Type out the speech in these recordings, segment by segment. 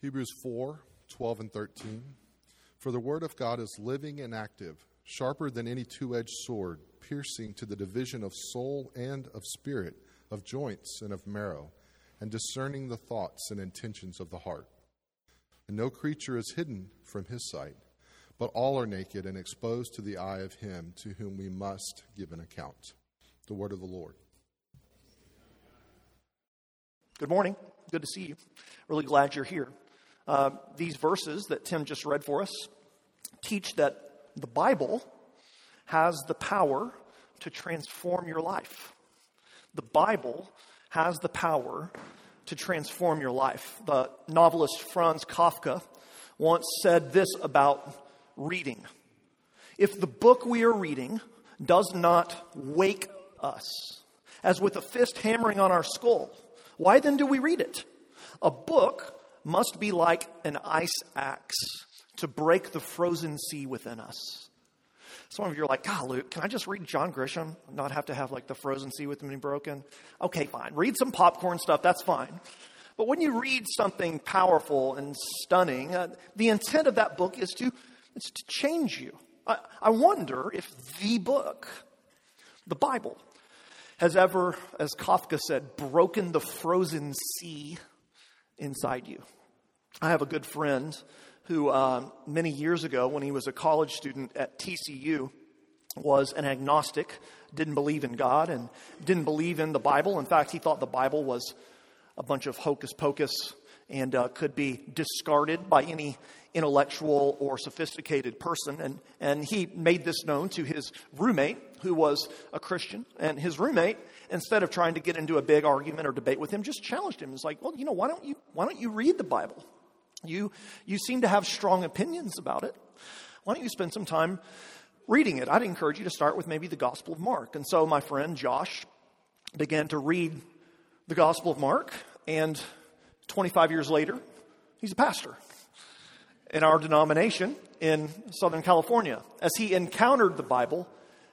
Hebrews 4 12 and 13. For the word of God is living and active, sharper than any two edged sword, piercing to the division of soul and of spirit, of joints and of marrow, and discerning the thoughts and intentions of the heart. And no creature is hidden from his sight, but all are naked and exposed to the eye of him to whom we must give an account. The word of the Lord. Good morning. Good to see you. Really glad you're here. Uh, these verses that Tim just read for us teach that the Bible has the power to transform your life. The Bible has the power to transform your life. The novelist Franz Kafka once said this about reading If the book we are reading does not wake us, as with a fist hammering on our skull, why then do we read it? A book must be like an ice axe to break the frozen sea within us. Some of you are like, God, Luke, can I just read John Grisham? Not have to have like the frozen sea within me broken? Okay, fine. Read some popcorn stuff, that's fine. But when you read something powerful and stunning, uh, the intent of that book is to, it's to change you. I, I wonder if the book, the Bible, has ever, as Kafka said, broken the frozen sea inside you. I have a good friend who, uh, many years ago, when he was a college student at TCU, was an agnostic, didn't believe in God, and didn't believe in the Bible. In fact, he thought the Bible was a bunch of hocus pocus and uh, could be discarded by any intellectual or sophisticated person. And, and he made this known to his roommate, who was a Christian. And his roommate, instead of trying to get into a big argument or debate with him, just challenged him. It's like, well, you know, why don't you, why don't you read the Bible? You, you seem to have strong opinions about it. Why don't you spend some time reading it? I'd encourage you to start with maybe the Gospel of Mark. And so my friend Josh began to read the Gospel of Mark, and 25 years later, he's a pastor in our denomination in Southern California. As he encountered the Bible,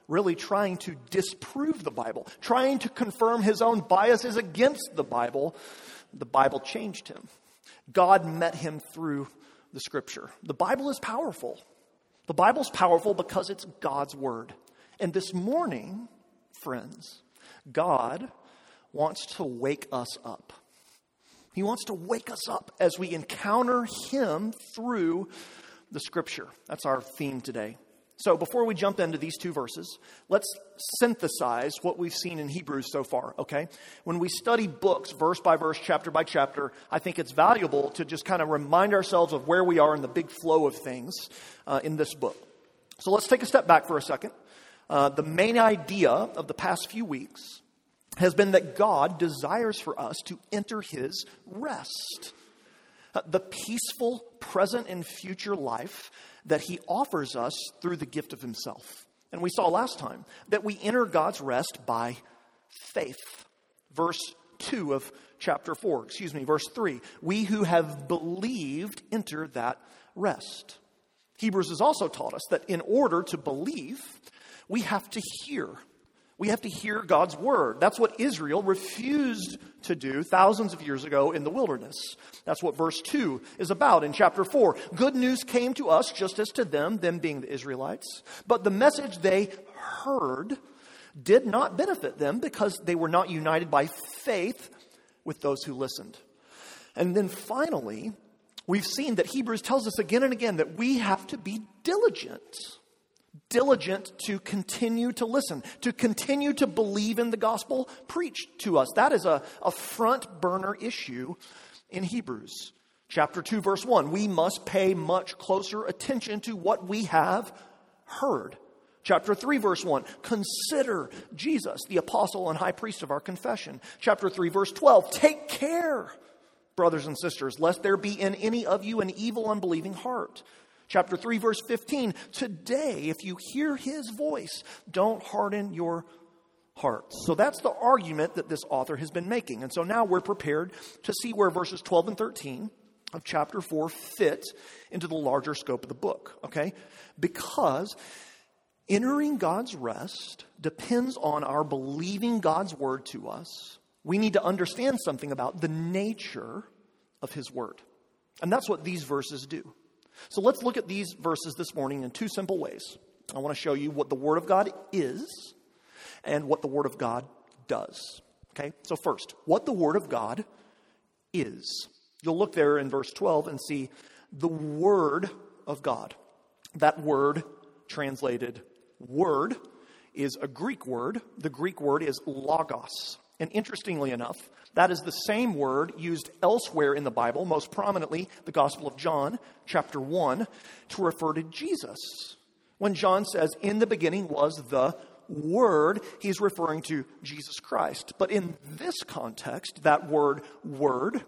really trying to disprove the Bible, trying to confirm his own biases against the Bible, the Bible changed him. God met him through the scripture. The Bible is powerful. The Bible's powerful because it's God's word. And this morning, friends, God wants to wake us up. He wants to wake us up as we encounter Him through the Scripture. That's our theme today. So, before we jump into these two verses, let's synthesize what we've seen in Hebrews so far, okay? When we study books verse by verse, chapter by chapter, I think it's valuable to just kind of remind ourselves of where we are in the big flow of things uh, in this book. So, let's take a step back for a second. Uh, the main idea of the past few weeks has been that God desires for us to enter his rest. Uh, the peaceful present and future life that he offers us through the gift of himself. And we saw last time that we enter God's rest by faith. Verse 2 of chapter 4, excuse me, verse 3. We who have believed enter that rest. Hebrews has also taught us that in order to believe, we have to hear. We have to hear God's word. That's what Israel refused to do thousands of years ago in the wilderness. That's what verse 2 is about in chapter 4. Good news came to us just as to them, them being the Israelites. But the message they heard did not benefit them because they were not united by faith with those who listened. And then finally, we've seen that Hebrews tells us again and again that we have to be diligent diligent to continue to listen, to continue to believe in the gospel preached to us. That is a, a front burner issue in Hebrews. Chapter 2, verse 1. We must pay much closer attention to what we have heard. Chapter 3, verse 1. Consider Jesus, the apostle and high priest of our confession. Chapter 3, verse 12. Take care, brothers and sisters, lest there be in any of you an evil, unbelieving heart Chapter 3, verse 15. Today, if you hear his voice, don't harden your hearts. So that's the argument that this author has been making. And so now we're prepared to see where verses 12 and 13 of chapter 4 fit into the larger scope of the book, okay? Because entering God's rest depends on our believing God's word to us. We need to understand something about the nature of his word. And that's what these verses do. So let's look at these verses this morning in two simple ways. I want to show you what the Word of God is and what the Word of God does. Okay? So, first, what the Word of God is. You'll look there in verse 12 and see the Word of God. That word translated word is a Greek word. The Greek word is logos. And interestingly enough, that is the same word used elsewhere in the Bible, most prominently the Gospel of John, chapter 1, to refer to Jesus. When John says, In the beginning was the Word, he's referring to Jesus Christ. But in this context, that word, Word,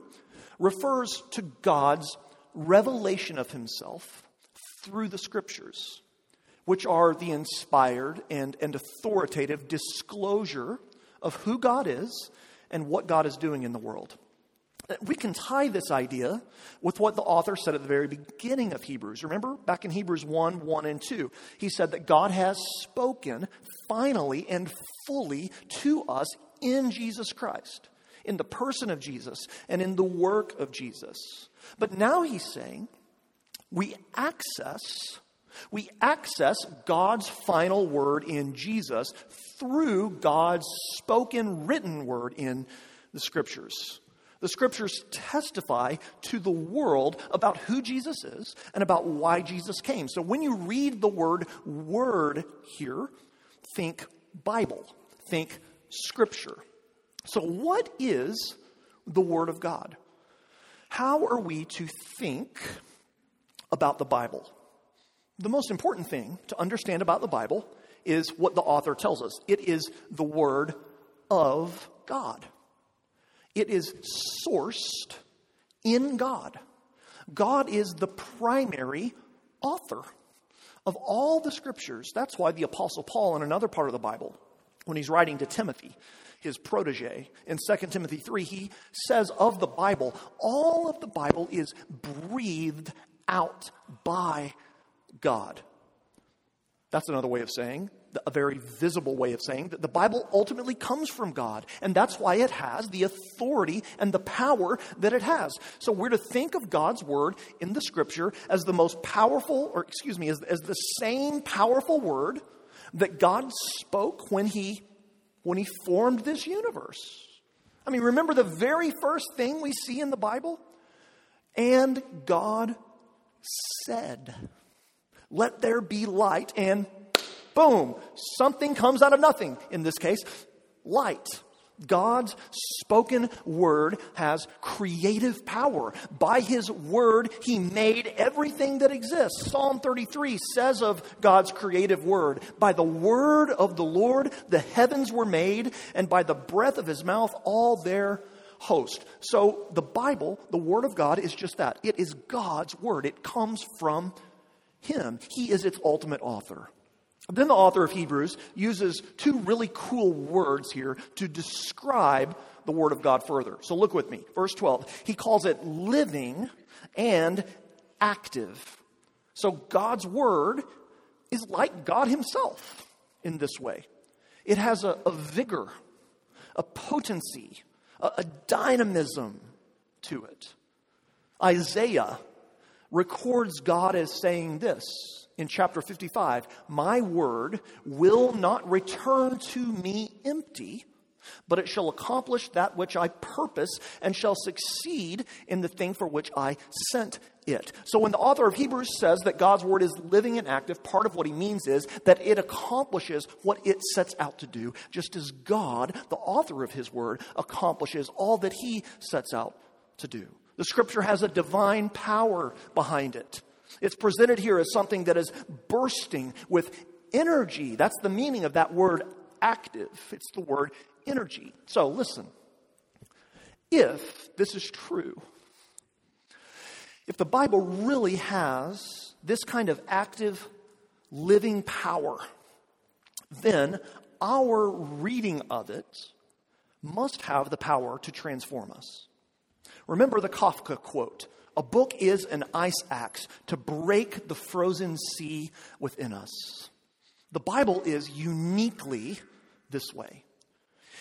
refers to God's revelation of himself through the Scriptures, which are the inspired and, and authoritative disclosure of who God is and what God is doing in the world. We can tie this idea with what the author said at the very beginning of Hebrews. Remember, back in Hebrews 1 1 and 2, he said that God has spoken finally and fully to us in Jesus Christ, in the person of Jesus, and in the work of Jesus. But now he's saying we access we access God's final word in Jesus through God's spoken written word in the scriptures. The scriptures testify to the world about who Jesus is and about why Jesus came. So when you read the word word here, think Bible, think scripture. So, what is the word of God? How are we to think about the Bible? The most important thing to understand about the Bible is what the author tells us it is the Word of God, it is sourced in God. God is the primary author of all the scriptures. That's why the Apostle Paul, in another part of the Bible, when he's writing to Timothy, his protege, in 2 Timothy 3, he says of the Bible, all of the Bible is breathed out by God. That's another way of saying, a very visible way of saying that the Bible ultimately comes from God. And that's why it has the authority and the power that it has. So we're to think of God's word in the scripture as the most powerful, or excuse me, as, as the same powerful word that God spoke when he, when he formed this universe. I mean, remember the very first thing we see in the Bible? And God said, Let there be light, and boom, something comes out of nothing. In this case, light. God's spoken word has creative power. By his word, he made everything that exists. Psalm 33 says of God's creative word, By the word of the Lord, the heavens were made, and by the breath of his mouth, all their host. So the Bible, the Word of God, is just that. It is God's Word, it comes from Him. He is its ultimate author. Then the author of Hebrews uses two really cool words here to describe the Word of God further. So look with me. Verse 12. He calls it living and active. So God's Word is like God Himself in this way. It has a, a vigor, a potency, a, a dynamism to it. Isaiah records God as saying this in chapter 55 My word will not return to me empty, but it shall accomplish that which I purpose and shall succeed in the thing for which I sent it. So when the author of Hebrews says that God's word is living and active, part of what he means is that it accomplishes what it sets out to do, just as God, the author of his word, accomplishes all that he sets out to do. The scripture has a divine power behind it. It's presented here as something that is bursting with energy. That's the meaning of that word active. It's the word energy. So listen. If this is true, if the Bible really has this kind of active, living power, then our reading of it must have the power to transform us. Remember the Kafka quote A book is an ice axe to break the frozen sea within us. The Bible is uniquely this way.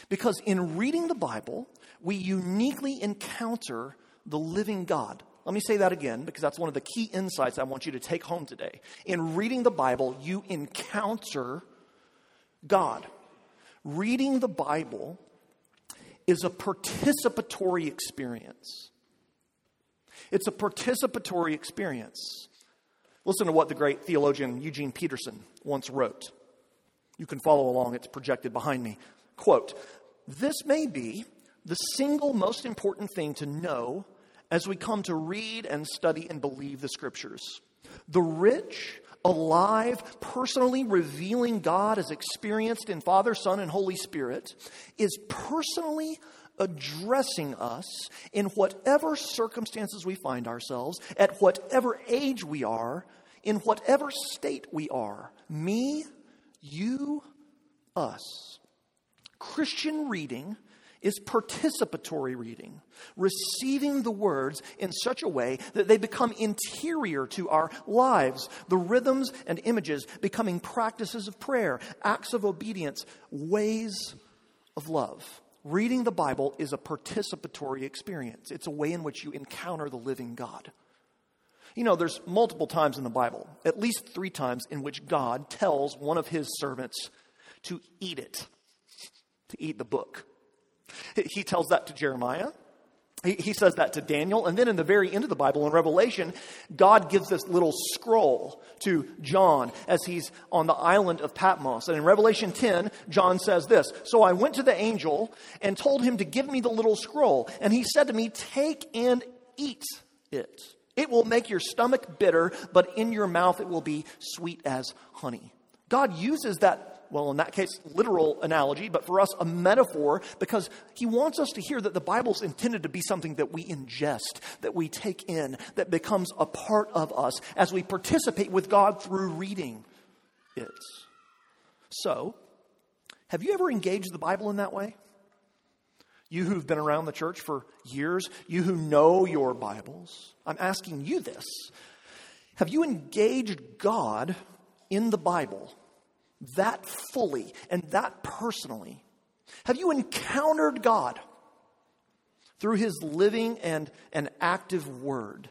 Because in reading the Bible, we uniquely encounter the living God, Let me say that again because that's one of the key insights I want you to take home today. In reading the Bible, you encounter God. Reading the Bible is a participatory experience. It's a participatory experience. Listen to what the great theologian Eugene Peterson once wrote. You can follow along, it's projected behind me. Quote This may be the single most important thing to know as we come to read and study and believe the scriptures. The rich, alive, personally revealing God as experienced in Father, Son, and Holy Spirit is personally addressing us in whatever circumstances we find ourselves, at whatever age we are, in whatever state we are. Me, you, us. Christian reading is participatory reading, receiving the words in such a way that they become interior to our lives, the rhythms and images becoming practices of prayer, acts of obedience, ways of love. Reading the Bible is a participatory experience. It's a way in which you encounter the living God. You know, there's multiple times in the Bible, at least three times, in which God tells one of his servants to eat it, to eat the book. He tells that to Jeremiah. He, says that to Daniel. And then in the very end of the Bible, in Revelation, God gives this little scroll to John as he's on the island of Patmos. And in Revelation 10, John says this So I went to the angel and told him to give me the little scroll. And he said to me, Take and eat it. It will make your stomach bitter, but in your mouth it will be sweet as honey. God uses that well, in that case, literal analogy, but for us, a metaphor, because he wants us to hear that the Bible's intended to be something that we ingest, that we take in, that becomes a part of us as we participate with God through reading it. So, have you ever engaged the Bible in that way? You who've been around the church for years, you who know your Bibles, I'm asking you this. Have you engaged God in the Bible that fully and that personally? Have you encountered God through his living and, and active word?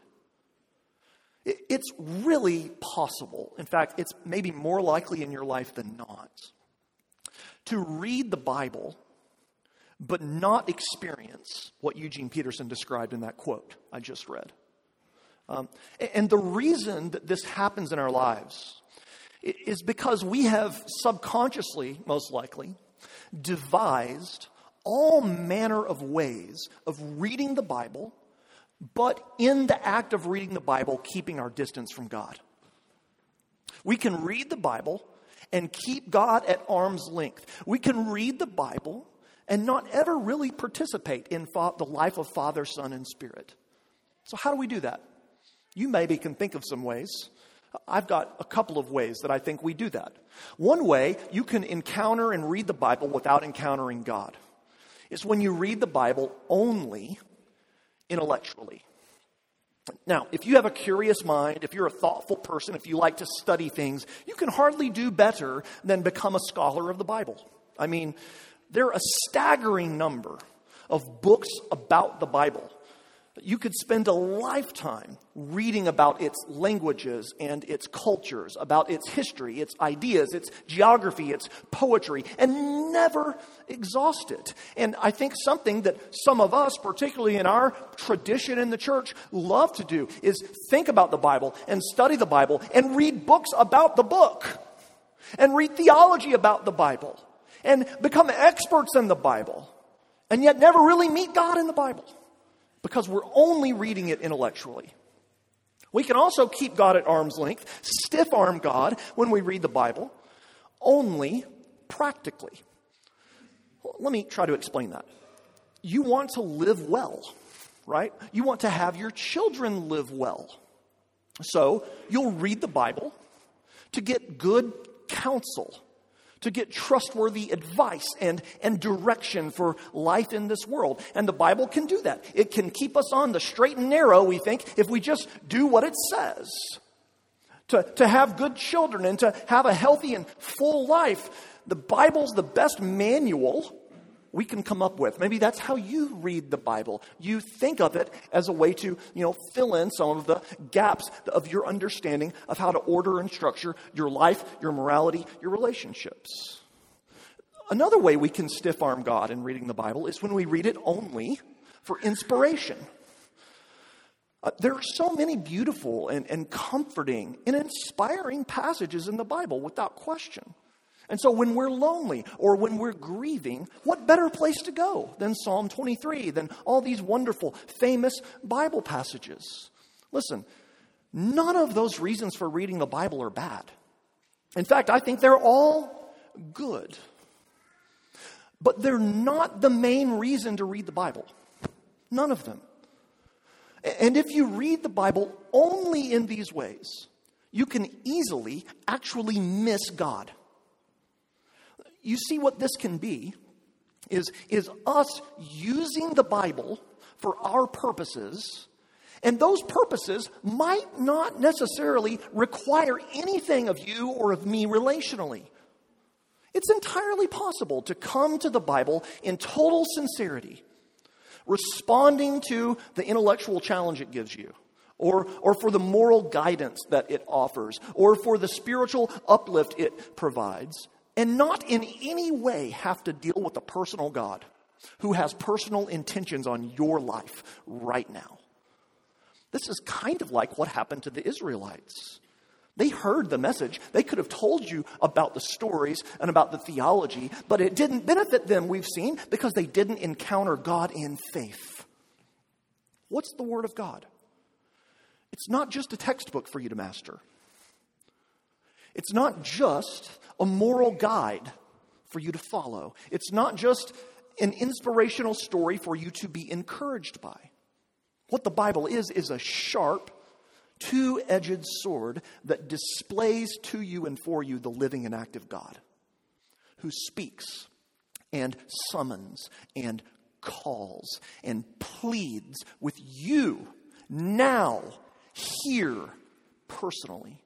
It's really possible. In fact, it's maybe more likely in your life than not. To read the Bible, but not experience what Eugene Peterson described in that quote I just read. Um, and the reason that this happens in our lives is because we have subconsciously, most likely, devised all manner of ways of reading the Bible, but in the act of reading the Bible, keeping our distance from God. We can read the Bible and keep God at arm's length. We can read the Bible and not ever really participate in the life of Father, Son, and Spirit. So, how do we do that? You maybe can think of some ways. I've got a couple of ways that I think we do that. One way you can encounter and read the Bible without encountering God is when you read the Bible only intellectually. Now, if you have a curious mind, if you're a thoughtful person, if you like to study things, you can hardly do better than become a scholar of the Bible. I mean, there are a staggering number of books about the Bible you could spend a lifetime reading about its languages and its cultures, about its history, its ideas, its geography, its poetry, and never exhaust it. And I think something that some of us, particularly in our tradition in the church, love to do is think about the Bible and study the Bible and read books about the book and read theology about the Bible and become experts in the Bible and yet never really meet God in the Bible because we're only reading it intellectually. We can also keep God at arm's length, stiff arm God when we read the Bible, only practically. Let me try to explain that. You want to live well, right? You want to have your children live well. So you'll read the Bible to get good counsel to get trustworthy advice and, and direction for life in this world. And the Bible can do that. It can keep us on the straight and narrow, we think, if we just do what it says. To, to have good children and to have a healthy and full life. The Bible's the best manual we can come up with. Maybe that's how you read the Bible. You think of it as a way to, you know, fill in some of the gaps of your understanding of how to order and structure your life, your morality, your relationships. Another way we can stiff arm God in reading the Bible is when we read it only for inspiration. Uh, there are so many beautiful and, and comforting and inspiring passages in the Bible without question. And so when we're lonely or when we're grieving, what better place to go than Psalm 23, than all these wonderful, famous Bible passages? Listen, none of those reasons for reading the Bible are bad. In fact, I think they're all good. But they're not the main reason to read the Bible. None of them. And if you read the Bible only in these ways, you can easily actually miss God. You see what this can be is, is us using the Bible for our purposes, and those purposes might not necessarily require anything of you or of me relationally. It's entirely possible to come to the Bible in total sincerity responding to the intellectual challenge it gives you, or, or for the moral guidance that it offers, or for the spiritual uplift it provides, and not in any way have to deal with a personal God who has personal intentions on your life right now. This is kind of like what happened to the Israelites. They heard the message. They could have told you about the stories and about the theology, but it didn't benefit them, we've seen, because they didn't encounter God in faith. What's the Word of God? It's not just a textbook for you to master, it's not just a moral guide for you to follow, it's not just an inspirational story for you to be encouraged by. What the Bible is, is a sharp, two edged sword that displays to you and for you the living and active God who speaks and summons and calls and pleads with you now, here, personally.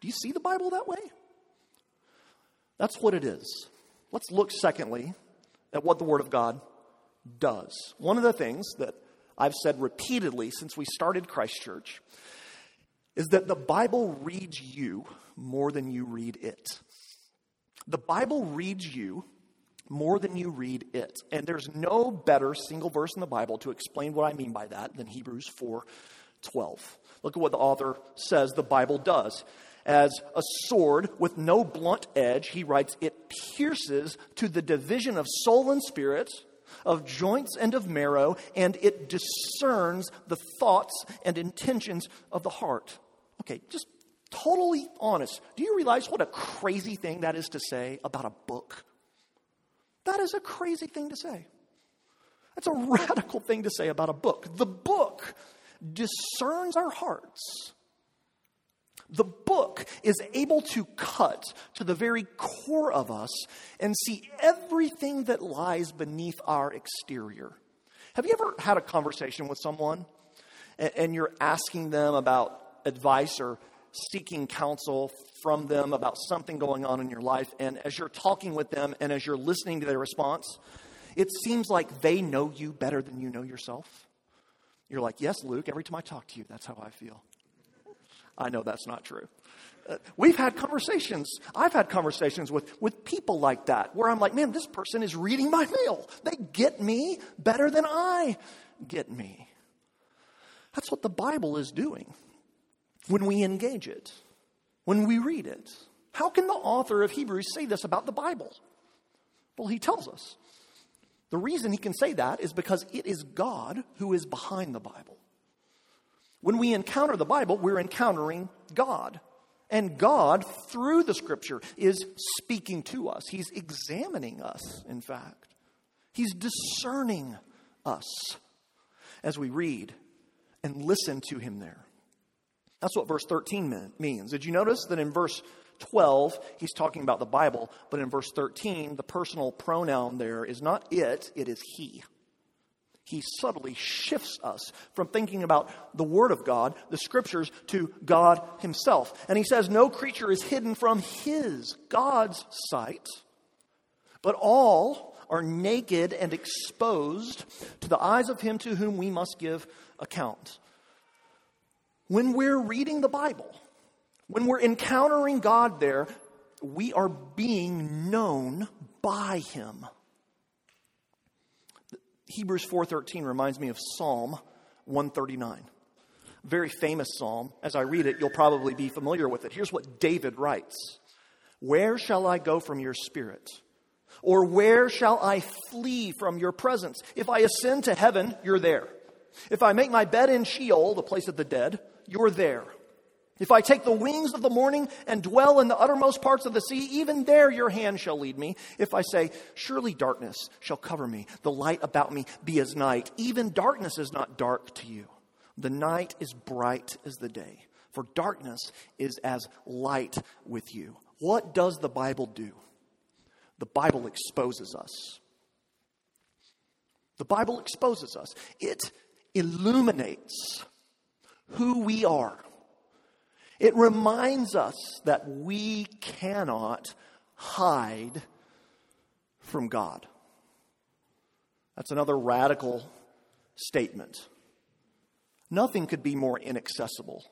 Do you see the Bible that way? That's what it is. Let's look, secondly, at what the Word of God does. One of the things that I've said repeatedly since we started Christ Church is that the Bible reads you more than you read it. The Bible reads you more than you read it. And there's no better single verse in the Bible to explain what I mean by that than Hebrews 4 12. Look at what the author says the Bible does. As a sword with no blunt edge, he writes, it pierces to the division of soul and spirit, of joints and of marrow, and it discerns the thoughts and intentions of the heart. Okay, just totally honest. Do you realize what a crazy thing that is to say about a book? That is a crazy thing to say. That's a radical thing to say about a book. The book discerns our hearts. The book is able to cut to the very core of us and see everything that lies beneath our exterior. Have you ever had a conversation with someone and you're asking them about advice or seeking counsel from them about something going on in your life. And as you're talking with them and as you're listening to their response, it seems like they know you better than you know yourself. You're like, Yes, Luke, every time I talk to you, that's how I feel. I know that's not true. Uh, we've had conversations. I've had conversations with, with people like that where I'm like, man, this person is reading my mail. They get me better than I get me. That's what the Bible is doing when we engage it, when we read it. How can the author of Hebrews say this about the Bible? Well, he tells us. The reason he can say that is because it is God who is behind the Bible. When we encounter the Bible, we're encountering God. And God, through the scripture, is speaking to us. He's examining us, in fact. He's discerning us as we read and listen to him there. That's what verse 13 means. Did you notice that in verse 12, he's talking about the Bible, but in verse 13, the personal pronoun there is not it, it is he. He subtly shifts us from thinking about the Word of God, the Scriptures, to God Himself. And he says, No creature is hidden from His, God's sight, but all are naked and exposed to the eyes of him to whom we must give account. When we're reading the Bible, when we're encountering God there, we are being known by him. Hebrews 4:13 reminds me of Psalm 139. Very famous psalm. As I read it, you'll probably be familiar with it. Here's what David writes. Where shall I go from your spirit? Or where shall I flee from your presence? If I ascend to heaven, you're there. If I make my bed in Sheol, the place of the dead, you're there. If I take the wings of the morning and dwell in the uttermost parts of the sea, even there your hand shall lead me. If I say, Surely darkness shall cover me, the light about me be as night, even darkness is not dark to you. The night is bright as the day, for darkness is as light with you. What does the Bible do? The Bible exposes us. The Bible exposes us. It illuminates who we are. It reminds us that we cannot hide from God. That's another radical statement. Nothing could be more inaccessible.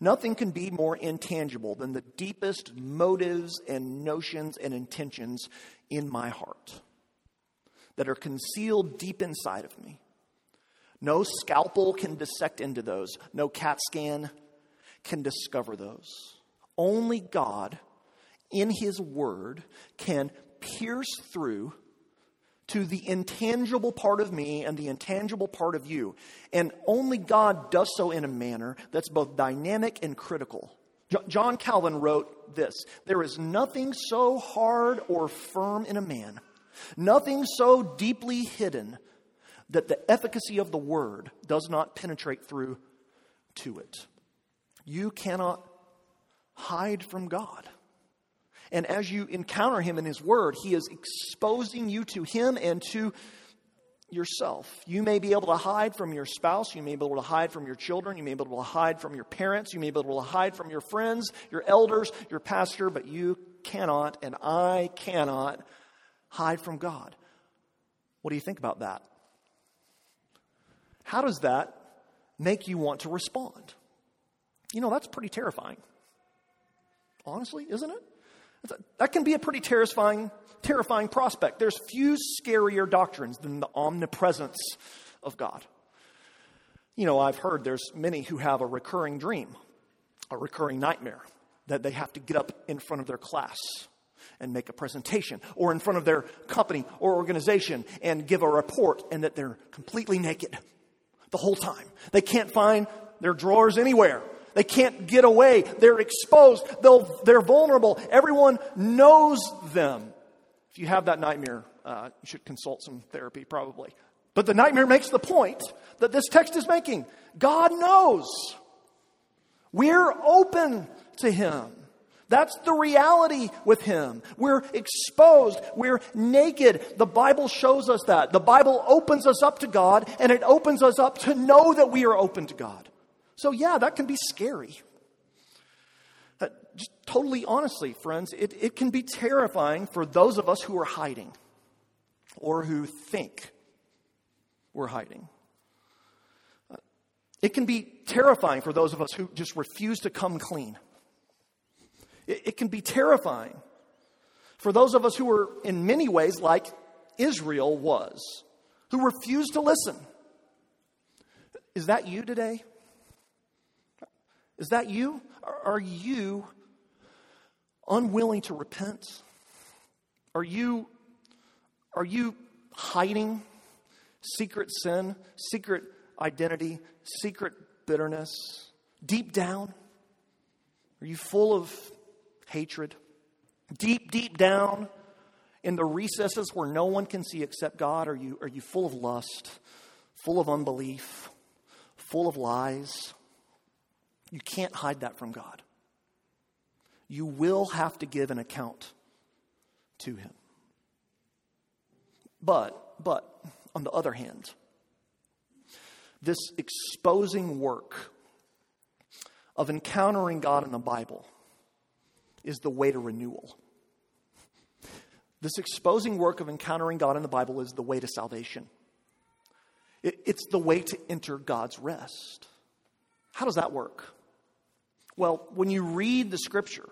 Nothing can be more intangible than the deepest motives and notions and intentions in my heart that are concealed deep inside of me. No scalpel can dissect into those, no CAT scan can discover those. Only God, in His Word, can pierce through to the intangible part of me and the intangible part of you. And only God does so in a manner that's both dynamic and critical. John Calvin wrote this There is nothing so hard or firm in a man, nothing so deeply hidden that the efficacy of the word does not penetrate through to it. You cannot hide from God. And as you encounter Him in His Word, He is exposing you to Him and to yourself. You may be able to hide from your spouse. You may be able to hide from your children. You may be able to hide from your parents. You may be able to hide from your friends, your elders, your pastor, but you cannot, and I cannot, hide from God. What do you think about that? How does that make you want to respond? You know, that's pretty terrifying. Honestly, isn't it? That can be a pretty terrifying, terrifying prospect. There's few scarier doctrines than the omnipresence of God. You know, I've heard there's many who have a recurring dream, a recurring nightmare, that they have to get up in front of their class and make a presentation, or in front of their company or organization and give a report, and that they're completely naked the whole time. They can't find their drawers anywhere. They can't get away. They're exposed. They'll, they're vulnerable. Everyone knows them. If you have that nightmare, uh, you should consult some therapy, probably. But the nightmare makes the point that this text is making. God knows. We're open to Him. That's the reality with Him. We're exposed. We're naked. The Bible shows us that. The Bible opens us up to God, and it opens us up to know that we are open to God. So, yeah, that can be scary. Uh, just totally honestly, friends, it, it can be terrifying for those of us who are hiding or who think we're hiding. Uh, it can be terrifying for those of us who just refuse to come clean. It, it can be terrifying for those of us who are, in many ways, like Israel was, who refused to listen. Is that you today? Is that you? Are you unwilling to repent? Are you, are you hiding secret sin, secret identity, secret bitterness deep down? Are you full of hatred? Deep, deep down in the recesses where no one can see except God, are you, are you full of lust, full of unbelief, full of lies? You can't hide that from God. You will have to give an account to Him. But, but, on the other hand, this exposing work of encountering God in the Bible is the way to renewal. This exposing work of encountering God in the Bible is the way to salvation. It, it's the way to enter God's rest. How does that work? Well, when you read the scripture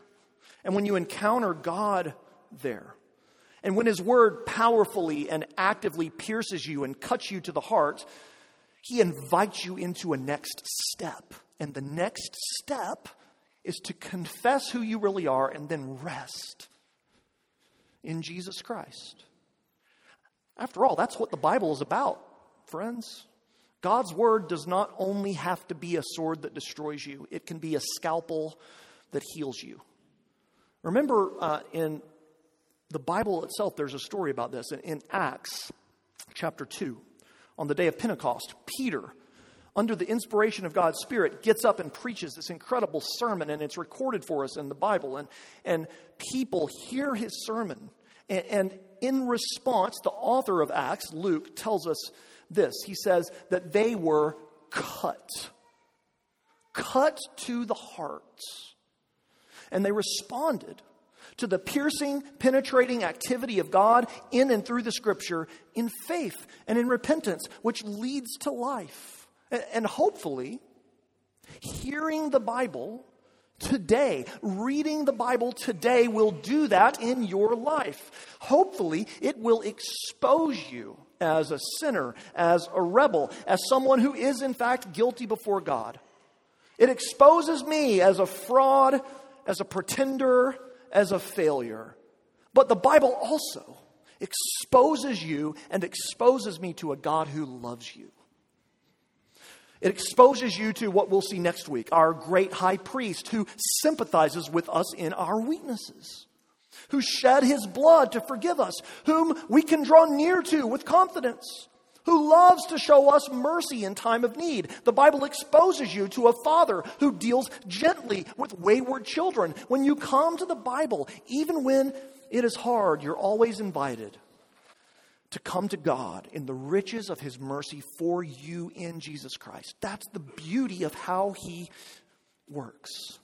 and when you encounter God there, and when His Word powerfully and actively pierces you and cuts you to the heart, He invites you into a next step. And the next step is to confess who you really are and then rest in Jesus Christ. After all, that's what the Bible is about, friends. God's word does not only have to be a sword that destroys you, it can be a scalpel that heals you. Remember uh, in the Bible itself, there's a story about this. In, in Acts chapter 2, on the day of Pentecost, Peter, under the inspiration of God's Spirit, gets up and preaches this incredible sermon, and it's recorded for us in the Bible. And, and people hear his sermon. And, and in response, the author of Acts, Luke, tells us this. He says that they were cut, cut to the heart. And they responded to the piercing, penetrating activity of God in and through the scripture in faith and in repentance, which leads to life. And hopefully, hearing the Bible today, reading the Bible today will do that in your life. Hopefully, it will expose you as a sinner, as a rebel, as someone who is in fact guilty before God. It exposes me as a fraud, as a pretender, as a failure. But the Bible also exposes you and exposes me to a God who loves you. It exposes you to what we'll see next week our great high priest who sympathizes with us in our weaknesses, who shed his blood to forgive us, whom we can draw near to with confidence, who loves to show us mercy in time of need. The Bible exposes you to a father who deals gently with wayward children. When you come to the Bible, even when it is hard, you're always invited to come to God in the riches of his mercy for you in Jesus Christ. That's the beauty of how he works.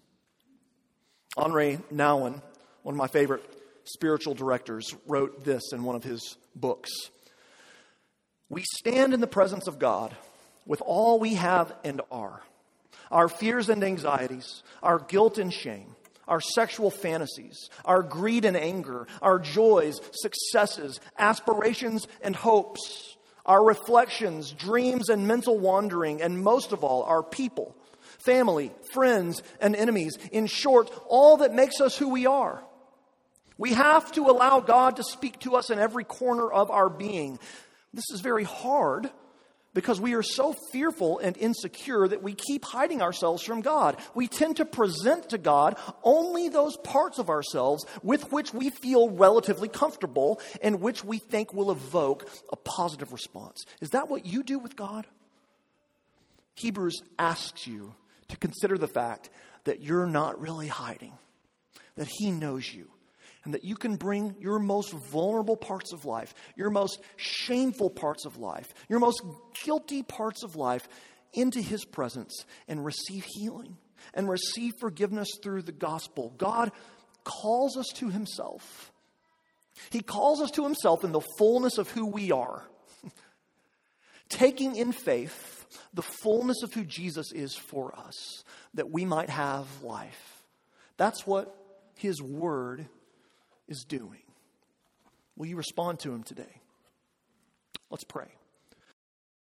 Henri Nouwen, one of my favorite spiritual directors, wrote this in one of his books. We stand in the presence of God with all we have and are our fears and anxieties, our guilt and shame, our sexual fantasies, our greed and anger, our joys, successes, aspirations and hopes, our reflections, dreams and mental wandering, and most of all, our people, family, friends, and enemies. In short, all that makes us who we are. We have to allow God to speak to us in every corner of our being. This is very hard because we are so fearful and insecure that we keep hiding ourselves from God. We tend to present to God only those parts of ourselves with which we feel relatively comfortable and which we think will evoke a positive response. Is that what you do with God? Hebrews asks you to consider the fact that you're not really hiding, that He knows you and that you can bring your most vulnerable parts of life, your most shameful parts of life, your most guilty parts of life into His presence and receive healing and receive forgiveness through the gospel. God calls us to Himself. He calls us to Himself in the fullness of who we are, taking in faith the fullness of who Jesus is for us, that we might have life. That's what His Word is doing. Will you respond to him today? Let's pray.